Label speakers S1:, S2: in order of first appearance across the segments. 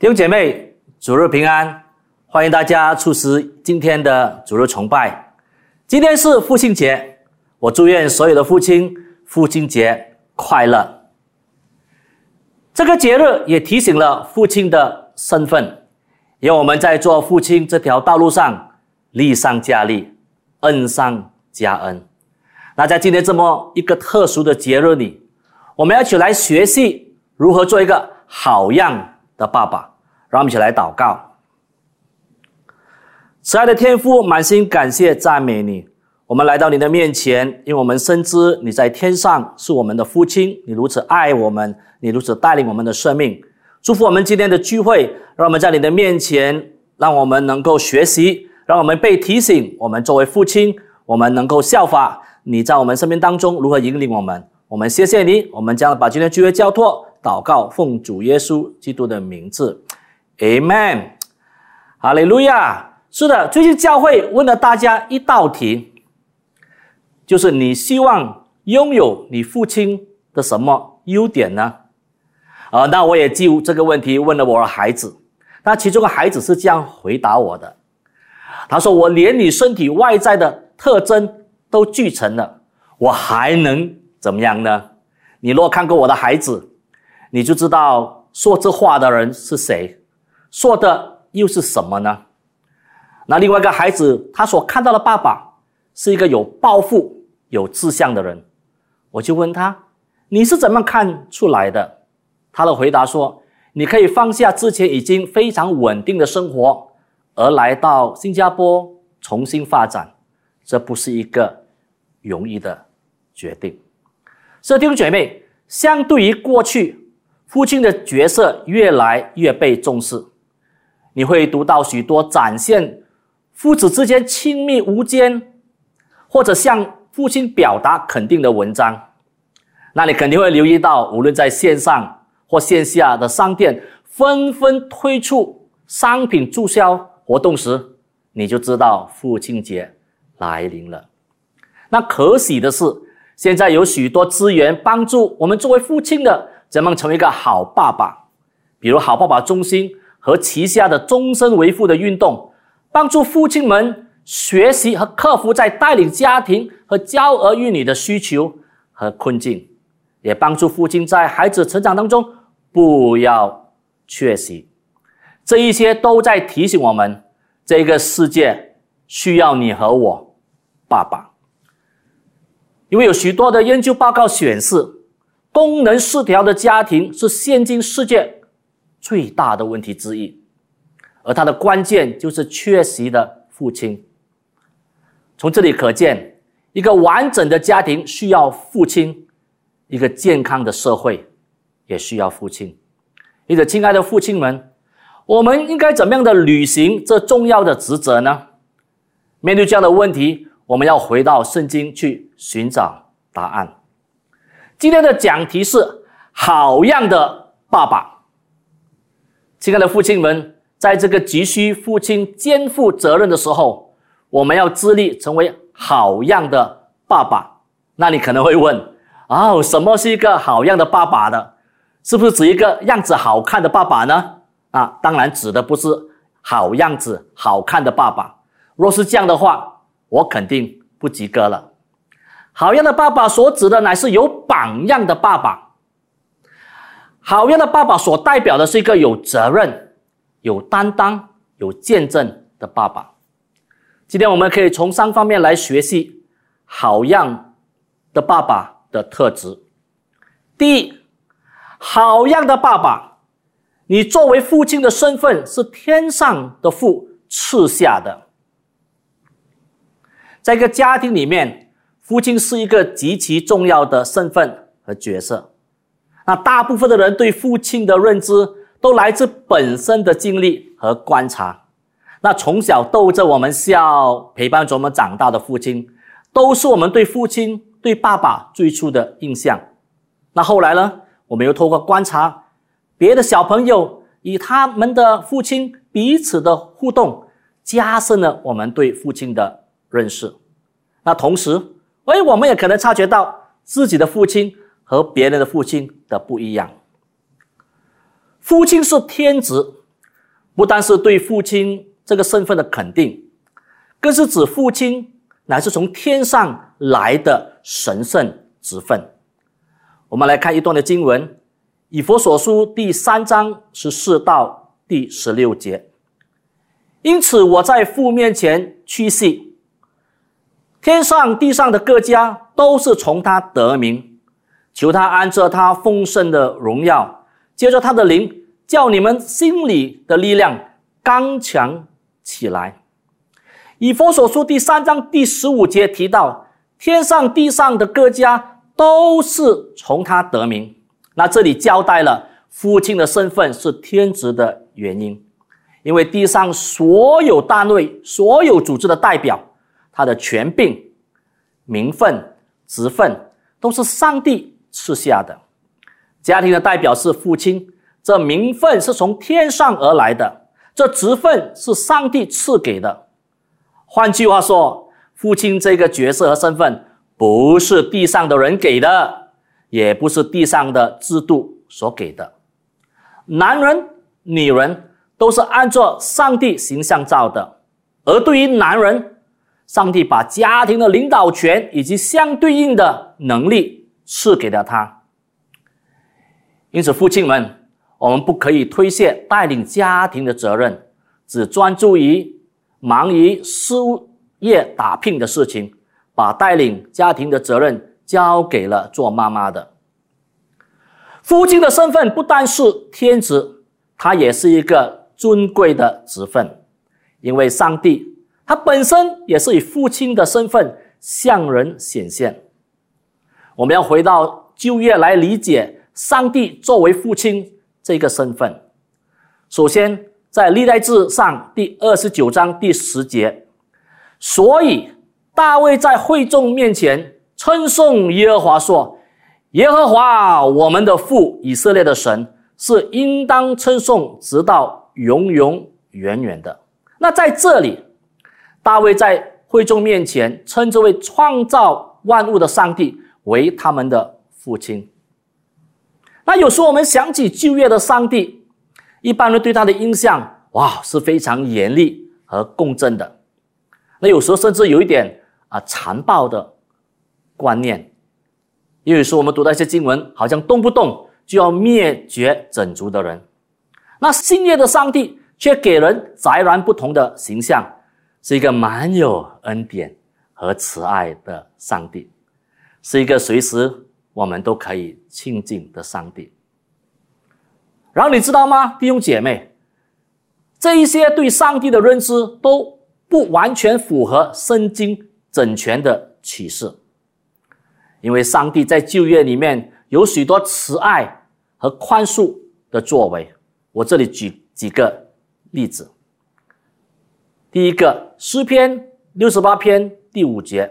S1: 弟兄姐妹，主日平安！欢迎大家出席今天的主日崇拜。今天是父亲节，我祝愿所有的父亲父亲节快乐。这个节日也提醒了父亲的身份，让我们在做父亲这条道路上力上加力，恩上加恩。那在今天这么一个特殊的节日里，我们要一起来学习如何做一个好样的爸爸。让我们一起来祷告。慈爱的天父，满心感谢赞美你。我们来到你的面前，因为我们深知你在天上是我们的父亲，你如此爱我们，你如此带领我们的生命。祝福我们今天的聚会，让我们在你的面前，让我们能够学习，让我们被提醒。我们作为父亲，我们能够效法你在我们生命当中如何引领我们。我们谢谢你，我们将把今天聚会交托祷告，奉主耶稣基督的名字。Amen，哈利路亚。是的，最近教会问了大家一道题，就是你希望拥有你父亲的什么优点呢？啊，那我也就这个问题问了我的孩子，那其中的孩子是这样回答我的，他说：“我连你身体外在的特征都继承了，我还能怎么样呢？”你若看过我的孩子，你就知道说这话的人是谁。说的又是什么呢？那另外一个孩子，他所看到的爸爸是一个有抱负、有志向的人。我就问他：“你是怎么看出来的？”他的回答说：“你可以放下之前已经非常稳定的生活，而来到新加坡重新发展，这不是一个容易的决定。”所以弟兄姐妹，相对于过去，父亲的角色越来越被重视。你会读到许多展现父子之间亲密无间，或者向父亲表达肯定的文章。那你肯定会留意到，无论在线上或线下的商店纷纷推出商品促销活动时，你就知道父亲节来临了。那可喜的是，现在有许多资源帮助我们作为父亲的怎么成为一个好爸爸，比如好爸爸中心。和旗下的终身为父的运动，帮助父亲们学习和克服在带领家庭和教儿育女的需求和困境，也帮助父亲在孩子成长当中不要缺席。这一些都在提醒我们，这个世界需要你和我，爸爸。因为有许多的研究报告显示，功能失调的家庭是现今世界。最大的问题之一，而它的关键就是缺席的父亲。从这里可见，一个完整的家庭需要父亲，一个健康的社会也需要父亲。因此，亲爱的父亲们，我们应该怎么样的履行这重要的职责呢？面对这样的问题，我们要回到圣经去寻找答案。今天的讲题是好样的爸爸。亲爱的父亲们，在这个急需父亲肩负责任的时候，我们要致力成为好样的爸爸。那你可能会问：哦，什么是一个好样的爸爸呢？是不是指一个样子好看的爸爸呢？啊，当然指的不是好样子、好看的爸爸。若是这样的话，我肯定不及格了。好样的爸爸所指的乃是有榜样的爸爸。好样的爸爸所代表的是一个有责任、有担当、有见证的爸爸。今天我们可以从三方面来学习好样的爸爸的特质。第一，好样的爸爸，你作为父亲的身份是天上的父赐下的。在一个家庭里面，父亲是一个极其重要的身份和角色。那大部分的人对父亲的认知都来自本身的经历和观察。那从小逗着我们笑、陪伴着我们长大的父亲，都是我们对父亲、对爸爸最初的印象。那后来呢？我们又透过观察别的小朋友与他们的父亲彼此的互动，加深了我们对父亲的认识。那同时，所以，我们也可能察觉到自己的父亲。和别人的父亲的不一样。父亲是天职，不单是对父亲这个身份的肯定，更是指父亲乃是从天上来的神圣职分。我们来看一段的经文，《以佛所书》第三章十四到第十六节。因此，我在父面前屈膝，天上地上的各家都是从他得名，求他按着他丰盛的荣耀，借着他的灵，叫你们心里的力量刚强起来。以佛所书第三章第十五节提到，天上地上的各家都是从他得名。那这里交代了父亲的身份是天职的原因。因为地上所有单位、所有组织的代表，他的权柄、名分、职分都是上帝赐下的。家庭的代表是父亲，这名分是从天上而来的，这职分是上帝赐给的。换句话说，父亲这个角色和身份不是地上的人给的，也不是地上的制度所给的。男人、女人。都是按照上帝形象造的，而对于男人，上帝把家庭的领导权以及相对应的能力赐给了他。因此，父亲们，我们不可以推卸带领家庭的责任，只专注于忙于事业打拼的事情，把带领家庭的责任交给了做妈妈的。父亲的身份不单是天职，他也是一个。尊贵的职分，因为上帝他本身也是以父亲的身份向人显现。我们要回到旧约来理解上帝作为父亲这个身份。首先，在历代志上第二十九章第十节，所以大卫在会众面前称颂耶和华说：“耶和华我们的父，以色列的神，是应当称颂，直到。”永永远远的。那在这里，大卫在会众面前称这位创造万物的上帝为他们的父亲。那有时候我们想起旧约的上帝，一般人对他的印象，哇，是非常严厉和共振的。那有时候甚至有一点啊残暴的观念。因为说我们读到一些经文，好像动不动就要灭绝整族的人。那新约的上帝却给人截然不同的形象，是一个满有恩典和慈爱的上帝，是一个随时我们都可以亲近的上帝。然后你知道吗，弟兄姐妹，这一些对上帝的认知都不完全符合圣经整全的启示，因为上帝在旧约里面有许多慈爱和宽恕的作为。我这里举几个例子。第一个，诗篇六十八篇第五节，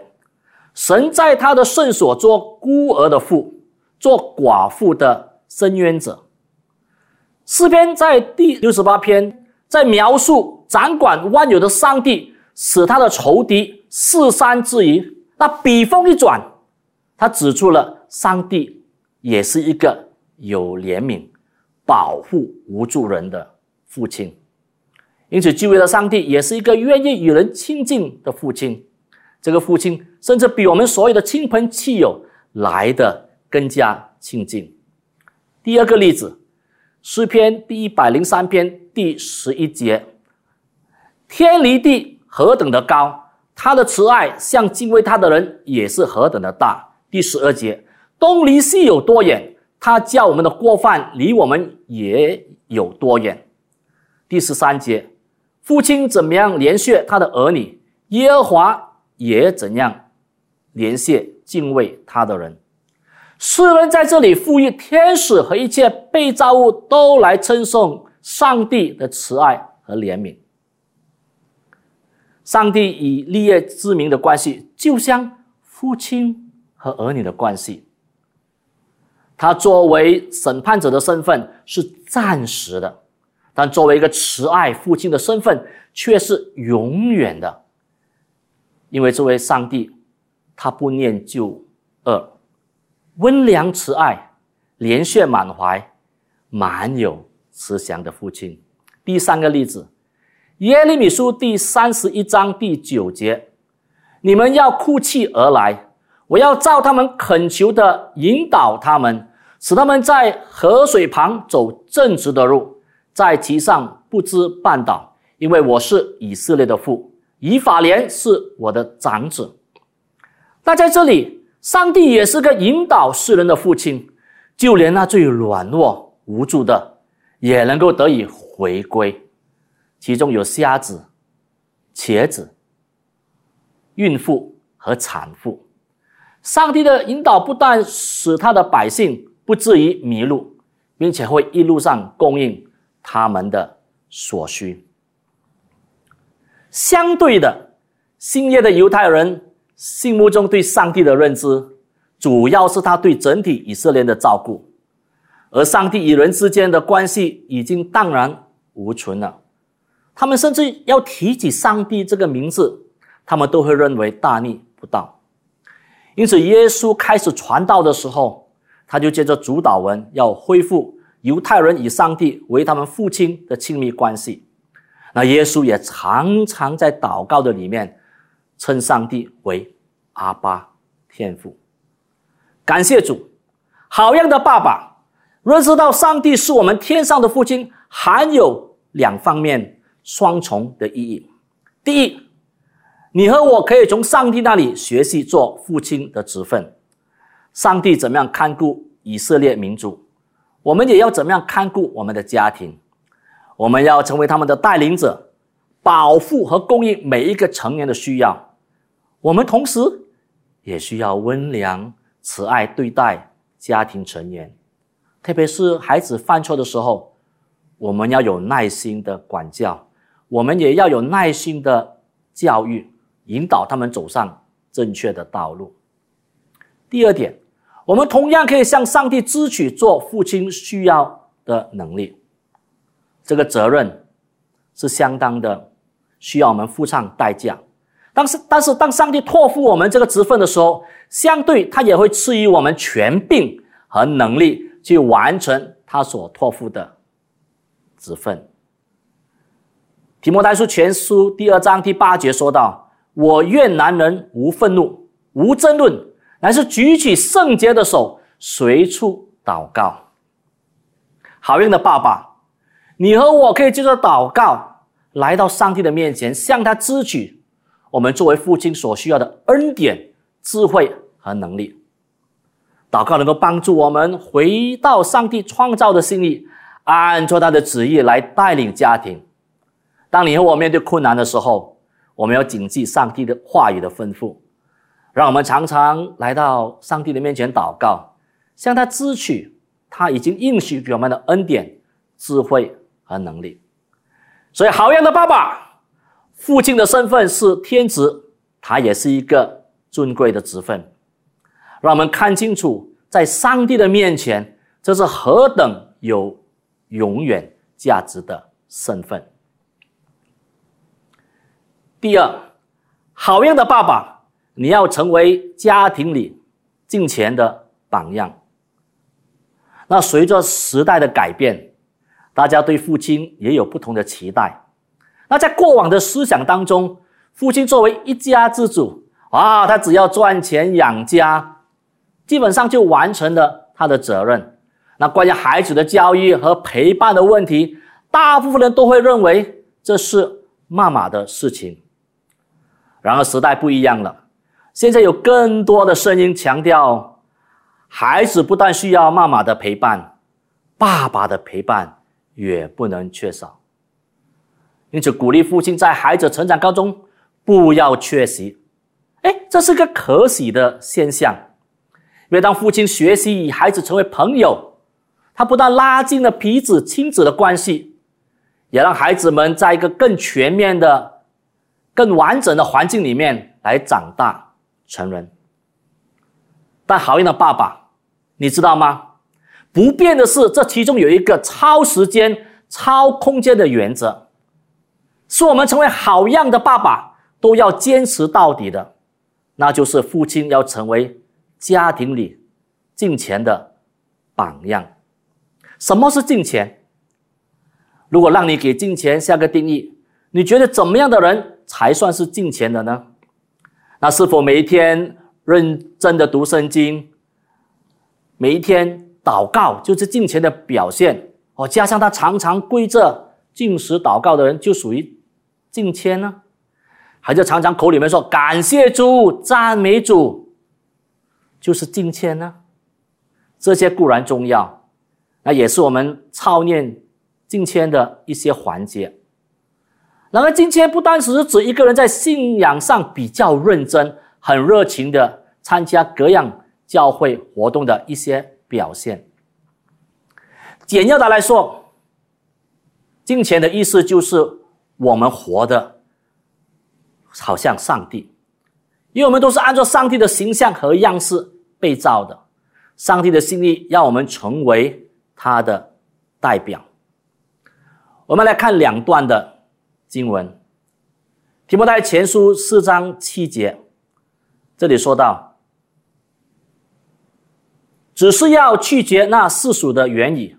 S1: 神在他的圣所做孤儿的父，做寡妇的伸冤者。诗篇在第六十八篇在描述掌管万有的上帝，使他的仇敌四散之余，那笔锋一转，他指出了上帝也是一个有怜悯。保护无助人的父亲，因此，旧约的上帝也是一个愿意与人亲近的父亲。这个父亲甚至比我们所有的亲朋戚友来的更加亲近。第二个例子，诗篇第一百零三篇第十一节：“天离地何等的高，他的慈爱向敬畏他的人也是何等的大。”第十二节：“东离西有多远？”他叫我们的过犯离我们也有多远？第十三节，父亲怎么样连续他的儿女，耶和华也怎样连续敬畏他的人。诗人在这里赋予天使和一切被造物都来称颂上帝的慈爱和怜悯。上帝与立业之名的关系，就像父亲和儿女的关系。他作为审判者的身份是暂时的，但作为一个慈爱父亲的身份却是永远的。因为这位上帝，他不念旧恶，温良慈爱，怜恤满怀，满有慈祥的父亲。第三个例子，耶利米书第三十一章第九节：你们要哭泣而来，我要照他们恳求的引导他们，使他们在河水旁走正直的路，在其上不知绊倒，因为我是以色列的父，以法莲是我的长子。那在这里，上帝也是个引导世人的父亲，就连那最软弱无助的，也能够得以回归。其中有瞎子、瘸子、孕妇和产妇。上帝的引导不但使他的百姓不至于迷路，并且会一路上供应他们的所需。相对的，新约的犹太人。心目中对上帝的认知，主要是他对整体以色列的照顾，而上帝与人之间的关系已经荡然无存了。他们甚至要提起上帝这个名字，他们都会认为大逆不道。因此，耶稣开始传道的时候，他就借着主导文要恢复犹太人以上帝为他们父亲的亲密关系。那耶稣也常常在祷告的里面。称上帝为阿巴天父，感谢主，好样的爸爸！认识到上帝是我们天上的父亲，含有两方面双重的意义。第一，你和我可以从上帝那里学习做父亲的职分。上帝怎么样看顾以色列民族，我们也要怎么样看顾我们的家庭。我们要成为他们的带领者，保护和供应每一个成员的需要。我们同时也需要温良、慈爱对待家庭成员，特别是孩子犯错的时候，我们要有耐心的管教，我们也要有耐心的教育，引导他们走上正确的道路。第二点，我们同样可以向上帝支取做父亲需要的能力，这个责任是相当的，需要我们付上代价。但是，但是，当上帝托付我们这个职分的时候，相对他也会赐予我们权柄和能力去完成他所托付的职分。提摩太书全书第二章第八节说道：“我愿男人无愤怒，无争论，乃是举起圣洁的手，随处祷告。”好运的爸爸，你和我可以接着祷告，来到上帝的面前，向他支取。我们作为父亲所需要的恩典、智慧和能力，祷告能够帮助我们回到上帝创造的心意，按照他的旨意来带领家庭。当你和我面对困难的时候，我们要谨记上帝的话语的吩咐，让我们常常来到上帝的面前祷告，向他支取他已经应许给我们的恩典、智慧和能力。所以，好样的爸爸！父亲的身份是天职，他也是一个尊贵的职分。让我们看清楚，在上帝的面前，这是何等有永远价值的身份。第二，好样的爸爸，你要成为家庭里敬虔的榜样。那随着时代的改变，大家对父亲也有不同的期待。那在过往的思想当中，父亲作为一家之主啊，他只要赚钱养家，基本上就完成了他的责任。那关于孩子的教育和陪伴的问题，大部分人都会认为这是妈妈的事情。然而时代不一样了，现在有更多的声音强调，孩子不但需要妈妈的陪伴，爸爸的陪伴也不能缺少。因此，鼓励父亲在孩子成长当中不要缺席。哎，这是个可喜的现象。因为当父亲学习与孩子成为朋友，他不但拉近了彼此亲子的关系，也让孩子们在一个更全面的、更完整的环境里面来长大成人。但好运的爸爸，你知道吗？不变的是，这其中有一个超时间、超空间的原则。是我们成为好样的爸爸都要坚持到底的，那就是父亲要成为家庭里敬钱的榜样。什么是敬钱？如果让你给金钱下个定义，你觉得怎么样的人才算是金钱的呢？那是否每一天认真的读圣经，每一天祷告就是敬虔的表现？哦，加上他常常跪着进食祷告的人，就属于敬谦呢？还是常常口里面说感谢主、赞美主，就是敬谦呢？这些固然重要，那也是我们操练敬谦的一些环节。然而，敬谦不单是指一个人在信仰上比较认真、很热情的参加各样教会活动的一些表现。简要的来说，敬虔的意思就是我们活的，好像上帝，因为我们都是按照上帝的形象和样式被造的，上帝的心意让我们成为他的代表。我们来看两段的经文，《提摩太前书》四章七节，这里说到，只是要拒绝那世俗的原理。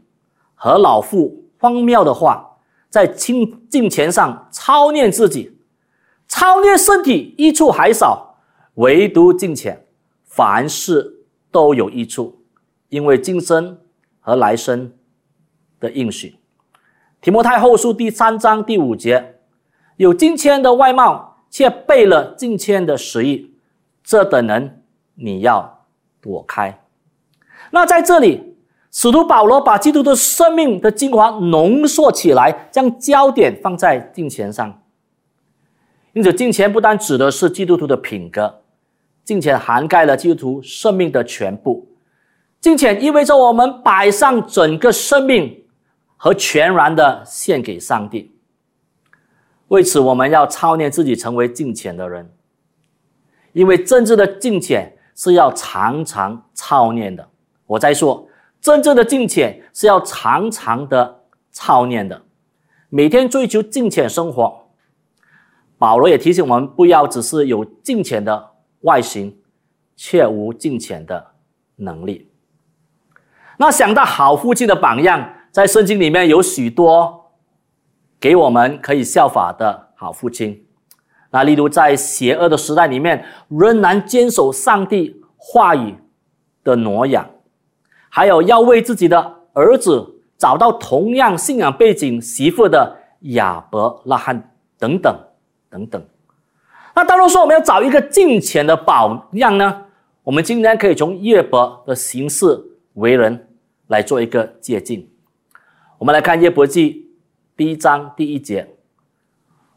S1: 和老妇荒谬的话，在清金钱上操练自己，操练身体益处还少，唯独金钱，凡事都有益处，因为今生和来生的应许。提摩太后书第三章第五节，有金钱的外貌，却背了金钱的实意，这等人你要躲开。那在这里。使徒保罗把基督的生命的精华浓缩起来，将焦点放在金钱上。因此，金钱不单指的是基督徒的品格，金钱涵盖了基督徒生命的全部。金钱意味着我们摆上整个生命和全然的献给上帝。为此，我们要操练自己成为金钱的人，因为真正的金钱是要常常操练的。我在说。真正的金钱是要常常的操练的，每天追求金钱生活。保罗也提醒我们，不要只是有金钱的外形，却无金钱的能力。那想到好父亲的榜样，在圣经里面有许多给我们可以效法的好父亲。那例如在邪恶的时代里面，仍然坚守上帝话语的挪亚。还有要为自己的儿子找到同样信仰背景媳妇的亚伯拉罕等等等等。那当然说我们要找一个敬虔的榜样呢，我们今天可以从约伯的行事为人来做一个借鉴。我们来看约伯记第一章第一节：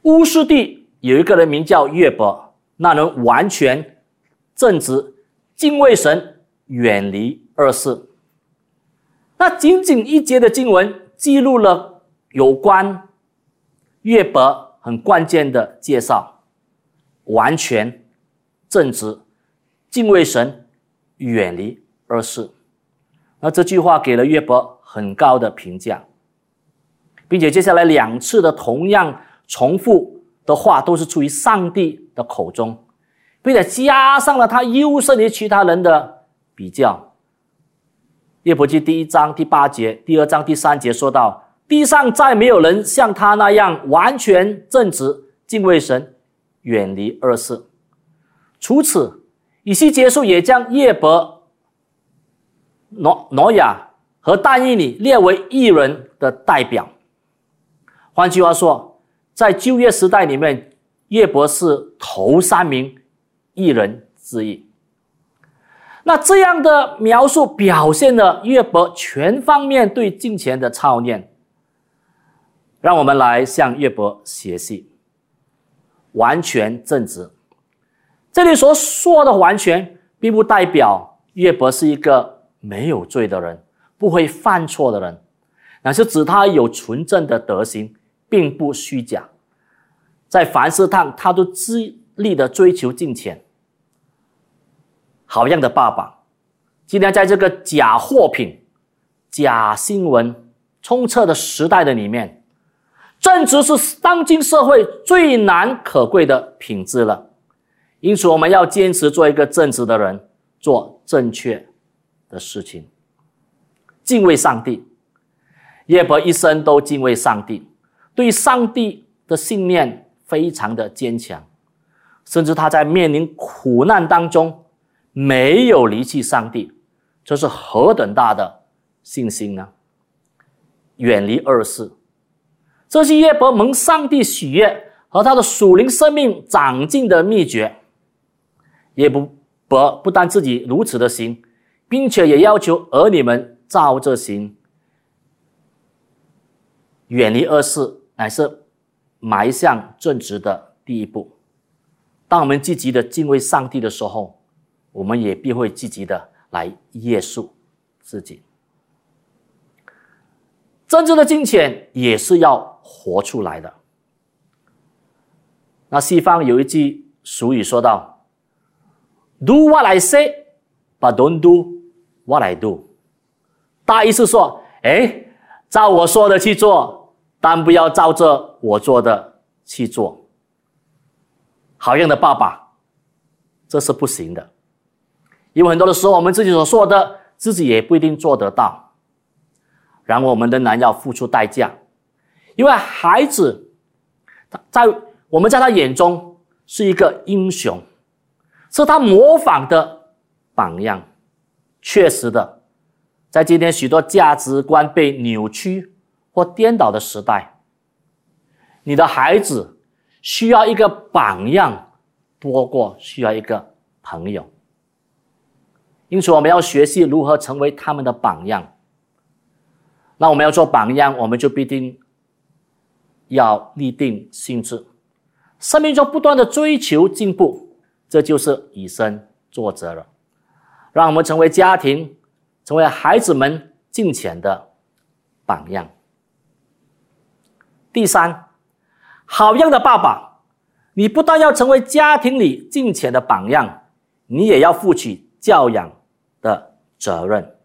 S1: 乌斯地有一个人名叫约伯，那人完全正直，敬畏神，远离恶事。那仅仅一节的经文记录了有关约伯很关键的介绍，完全正直，敬畏神，远离恶事。那这句话给了约伯很高的评价，并且接下来两次的同样重复的话都是出于上帝的口中，并且加上了他优胜于其他人的比较。约伯记第一章第八节，第二章第三节说到：地上再没有人像他那样完全正直、敬畏神、远离恶事。除此，以西结束也将约伯、挪挪亚和但以理列为异人的代表。换句话说，在旧约时代里面，约伯是头三名异人之一。那这样的描述表现了约伯全方面对金钱的操念，让我们来向约伯学习。完全正直，这里所说的完全，并不代表约伯是一个没有罪的人，不会犯错的人，乃是指他有纯正的德行，并不虚假，在凡事上他都致力的追求金钱。好样的，爸爸！今天在这个假货品、假新闻充斥的时代的里面，正直是当今社会最难可贵的品质了。因此，我们要坚持做一个正直的人，做正确的事情，敬畏上帝。耶伯一生都敬畏上帝，对上帝的信念非常的坚强，甚至他在面临苦难当中没有离弃上帝，这是何等大的信心呢？远离恶事，这是耶伯蒙上帝喜悦和他的属灵生命长进的秘诀。耶伯不但自己如此的行，并且也要求儿女们照着行。远离恶事，乃是埋向正直的第一步。当我们积极的敬畏上帝的时候，我们也必会积极的来约束自己。真正的金钱也是要活出来的。那西方有一句俗语说道：“Do what I say, but don't do what I do。”大意是说，哎，照我说的去做，但不要照着我做的去做。好样的，爸爸，这是不行的，因为很多的时候，我们自己所说的，自己也不一定做得到。然后我们仍然要付出代价，因为孩子，在我们在他眼中是一个英雄，是他模仿的榜样。确实的，在今天许多价值观被扭曲或颠倒的时代，你的孩子需要一个榜样多过需要一个朋友。因此，我们要学习如何成为他们的榜样。那我们要做榜样，我们就必定要立定心志，生命中不断的追求进步，这就是以身作则了。让我们成为家庭、成为孩子们敬虔的榜样。第三，好样的爸爸，你不但要成为家庭里敬虔的榜样，你也要负起教养的责任。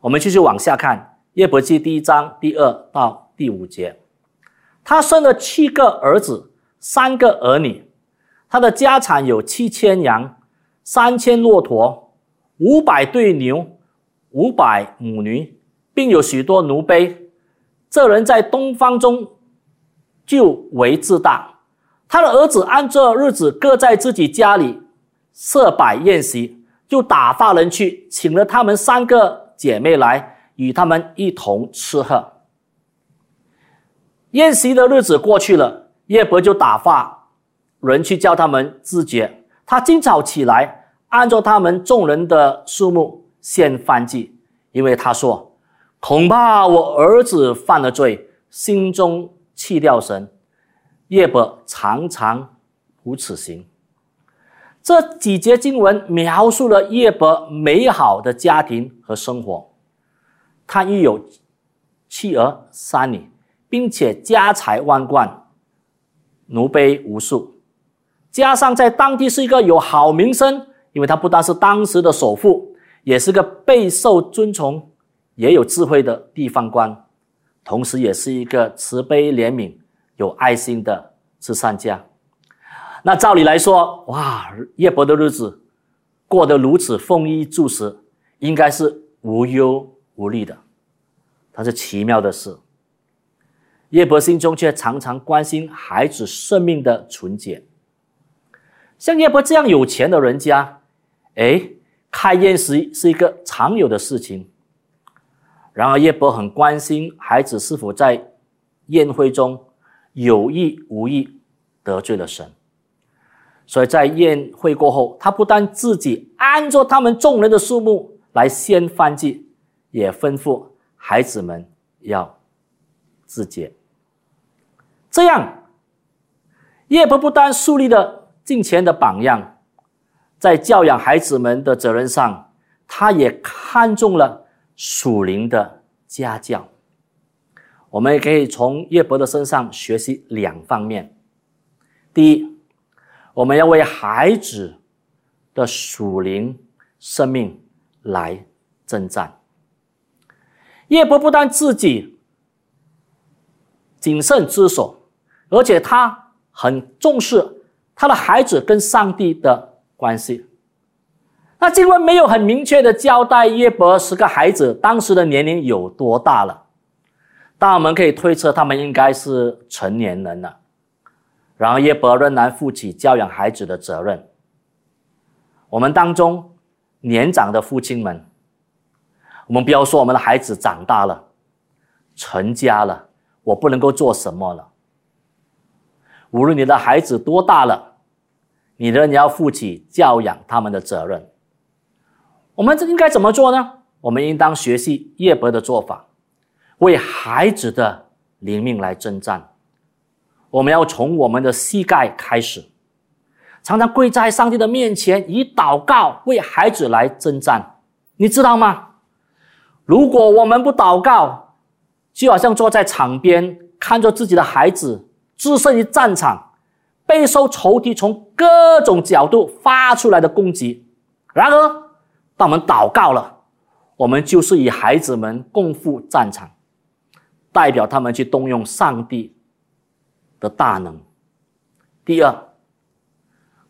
S1: 我们继续往下看。耶伯记第一章第二到第五节，他生了七个儿子，三个儿女，他的家产有七千羊，三千骆驼，五百对牛，五百母驴，并有许多奴婢。这人在东方中就为自大。他的儿子按这日子各在自己家里设摆宴席，就打发人去请了他们三个姐妹来。与他们一同吃喝，宴席的日子过去了，叶伯就打发人去叫他们自觉。他今早起来，按照他们众人的数目献饭祭，因为他说：“恐怕我儿子犯了罪，心中弃掉神。”叶伯常常无此行。这几节经文描述了叶伯美好的家庭和生活。他育有妻儿三女，并且家财万贯，奴婢无数，加上在当地是一个有好名声，因为他不单是当时的首富，也是个备受尊崇、也有智慧的地方官，同时也是一个慈悲怜悯、有爱心的慈善家。那照理来说，哇，叶伯的日子过得如此丰衣足食，应该是无忧。无虑的，但是奇妙的事。叶伯心中却常常关心孩子生命的纯洁。像叶伯这样有钱的人家，哎，开宴席是一个常有的事情。然而叶伯很关心孩子是否在宴会中有意无意得罪了神，所以在宴会过后，他不但自己按照他们众人的数目来献翻祭。也吩咐孩子们要自洁。这样，叶伯不但树立了敬虔的榜样，在教养孩子们的责任上，他也看重了属灵的家教。我们也可以从叶伯的身上学习两方面：第一，我们要为孩子的属灵生命来征战。叶伯不但自己谨慎自守，而且他很重视他的孩子跟上帝的关系。那经文没有很明确的交代叶伯十个孩子当时的年龄有多大了，但我们可以推测他们应该是成年人了。然而耶伯仍然负起教养孩子的责任。我们当中年长的父亲们，我们不要说我们的孩子长大了、成家了，我不能够做什么了。无论你的孩子多大了，你仍然要负起教养他们的责任。我们这应该怎么做呢？我们应当学习耶伯的做法，为孩子的灵命来征战。我们要从我们的膝盖开始，常常跪在上帝的面前，以祷告为孩子来征战。你知道吗？如果我们不祷告，就好像坐在场边看着自己的孩子置身于战场，备受仇敌从各种角度发出来的攻击。然而，当我们祷告了，我们就是与孩子们共赴战场，代表他们去动用上帝。的大能。第二，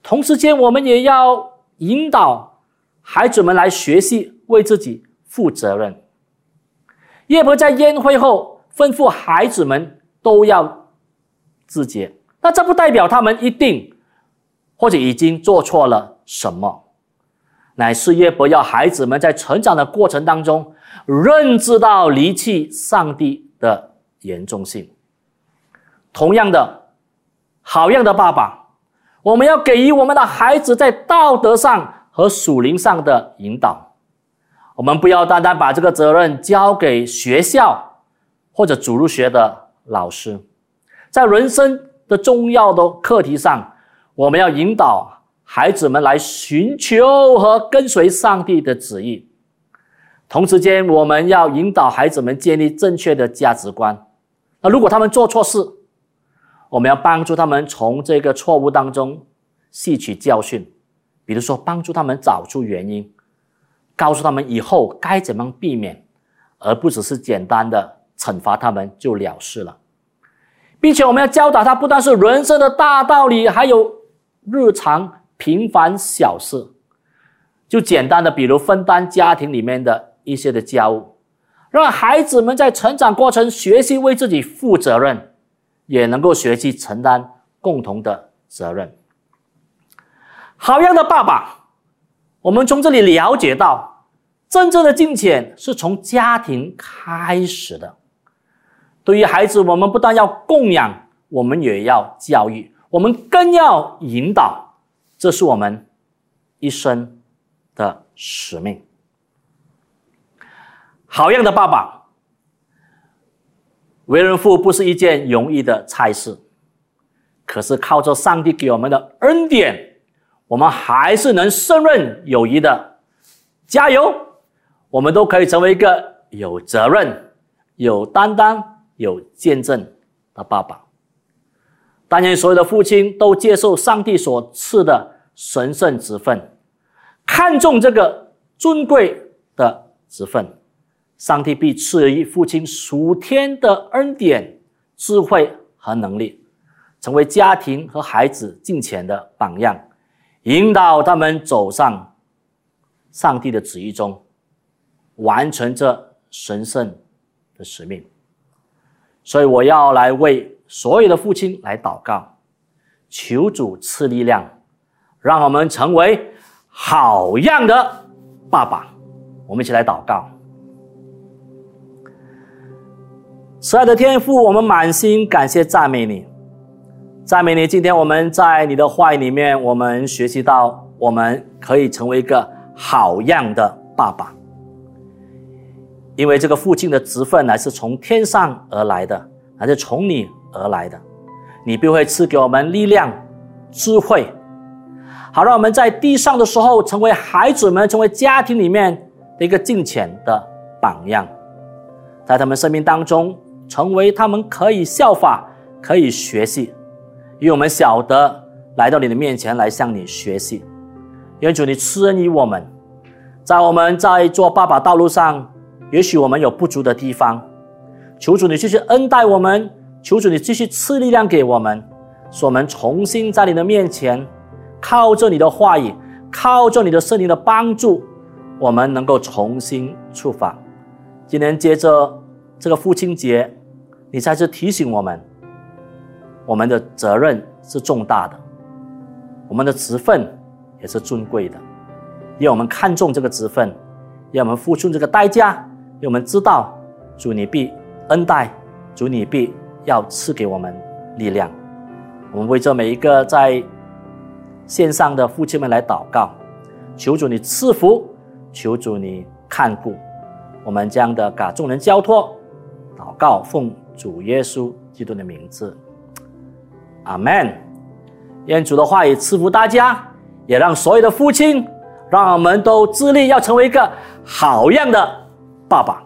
S1: 同时间我们也要引导孩子们来学习为自己负责任。耶伯在宴会后吩咐孩子们都要自洁，那这不代表他们一定或者已经做错了什么，乃是耶伯要孩子们在成长的过程当中认知到离弃上帝的严重性。同样的，好样的爸爸，我们要给予我们的孩子在道德上和属灵上的引导。我们不要单单把这个责任交给学校或者主入学的老师，在人生的重要的课题上，我们要引导孩子们来寻求和跟随上帝的旨意。同时间，我们要引导孩子们建立正确的价值观。那如果他们做错事，我们要帮助他们从这个错误当中吸取教训，比如说帮助他们找出原因，告诉他们以后该怎么避免，而不只是简单的惩罚他们就了事了，并且我们要教导他不但是人生的大道理，还有日常平凡小事，就简单的比如分担家庭里面的一些的家务，让孩子们在成长过程学习为自己负责任。也能够学习承担共同的责任。好样的，爸爸！我们从这里了解到，真正的金钱是从家庭开始的。对于孩子，我们不但要供养，我们也要教育，我们更要引导，这是我们一生的使命。好样的，爸爸！为人父不是一件容易的差事，可是靠着上帝给我们的恩典，我们还是能胜任有余的。加油！我们都可以成为一个有责任、有担当、有见证的爸爸。但愿所有的父亲都接受上帝所赐的神圣职分，看重这个尊贵的职分。上帝必赐予父亲属天的恩典、智慧和能力，成为家庭和孩子敬虔的榜样，引导他们走上上帝的旨意中，完成这神圣的使命。所以，我要来为所有的父亲来祷告，求主赐力量，让我们成为好样的爸爸。我们一起来祷告。慈爱的天父，我们满心感谢赞美你，赞美你。今天我们在你的话语里面，我们学习到，我们可以成为一个好样的爸爸，因为这个父亲的职分乃是从天上而来的，还是从你而来的，你必会赐给我们力量、智慧，好让我们在地上的时候，成为孩子们，成为家庭里面的一个敬虔的榜样，在他们生命当中。成为他们可以效法、可以学习，因为我们晓得来到你的面前来向你学习。愿主你赐恩于我们，在我们在做爸爸道路上，也许我们有不足的地方，求主你继续恩待我们，求主你继续赐力量给我们，使我们重新在你的面前，靠着你的话语，靠着你的圣灵的帮助，我们能够重新出发。今天接着这个父亲节。你再次提醒我们，我们的责任是重大的，我们的职分也是尊贵的，要我们看重这个职分，让我们付出这个代价，让我们知道主你必恩待，主你必要赐给我们力量。我们为这每一个在线上的父亲们来祷告，求主你赐福，求主你看顾。我们将的把众人交托，祷告奉主耶稣基督的名字，阿门。愿主的话语赐福大家，也让所有的父亲，让我们都致力要成为一个好样的爸爸。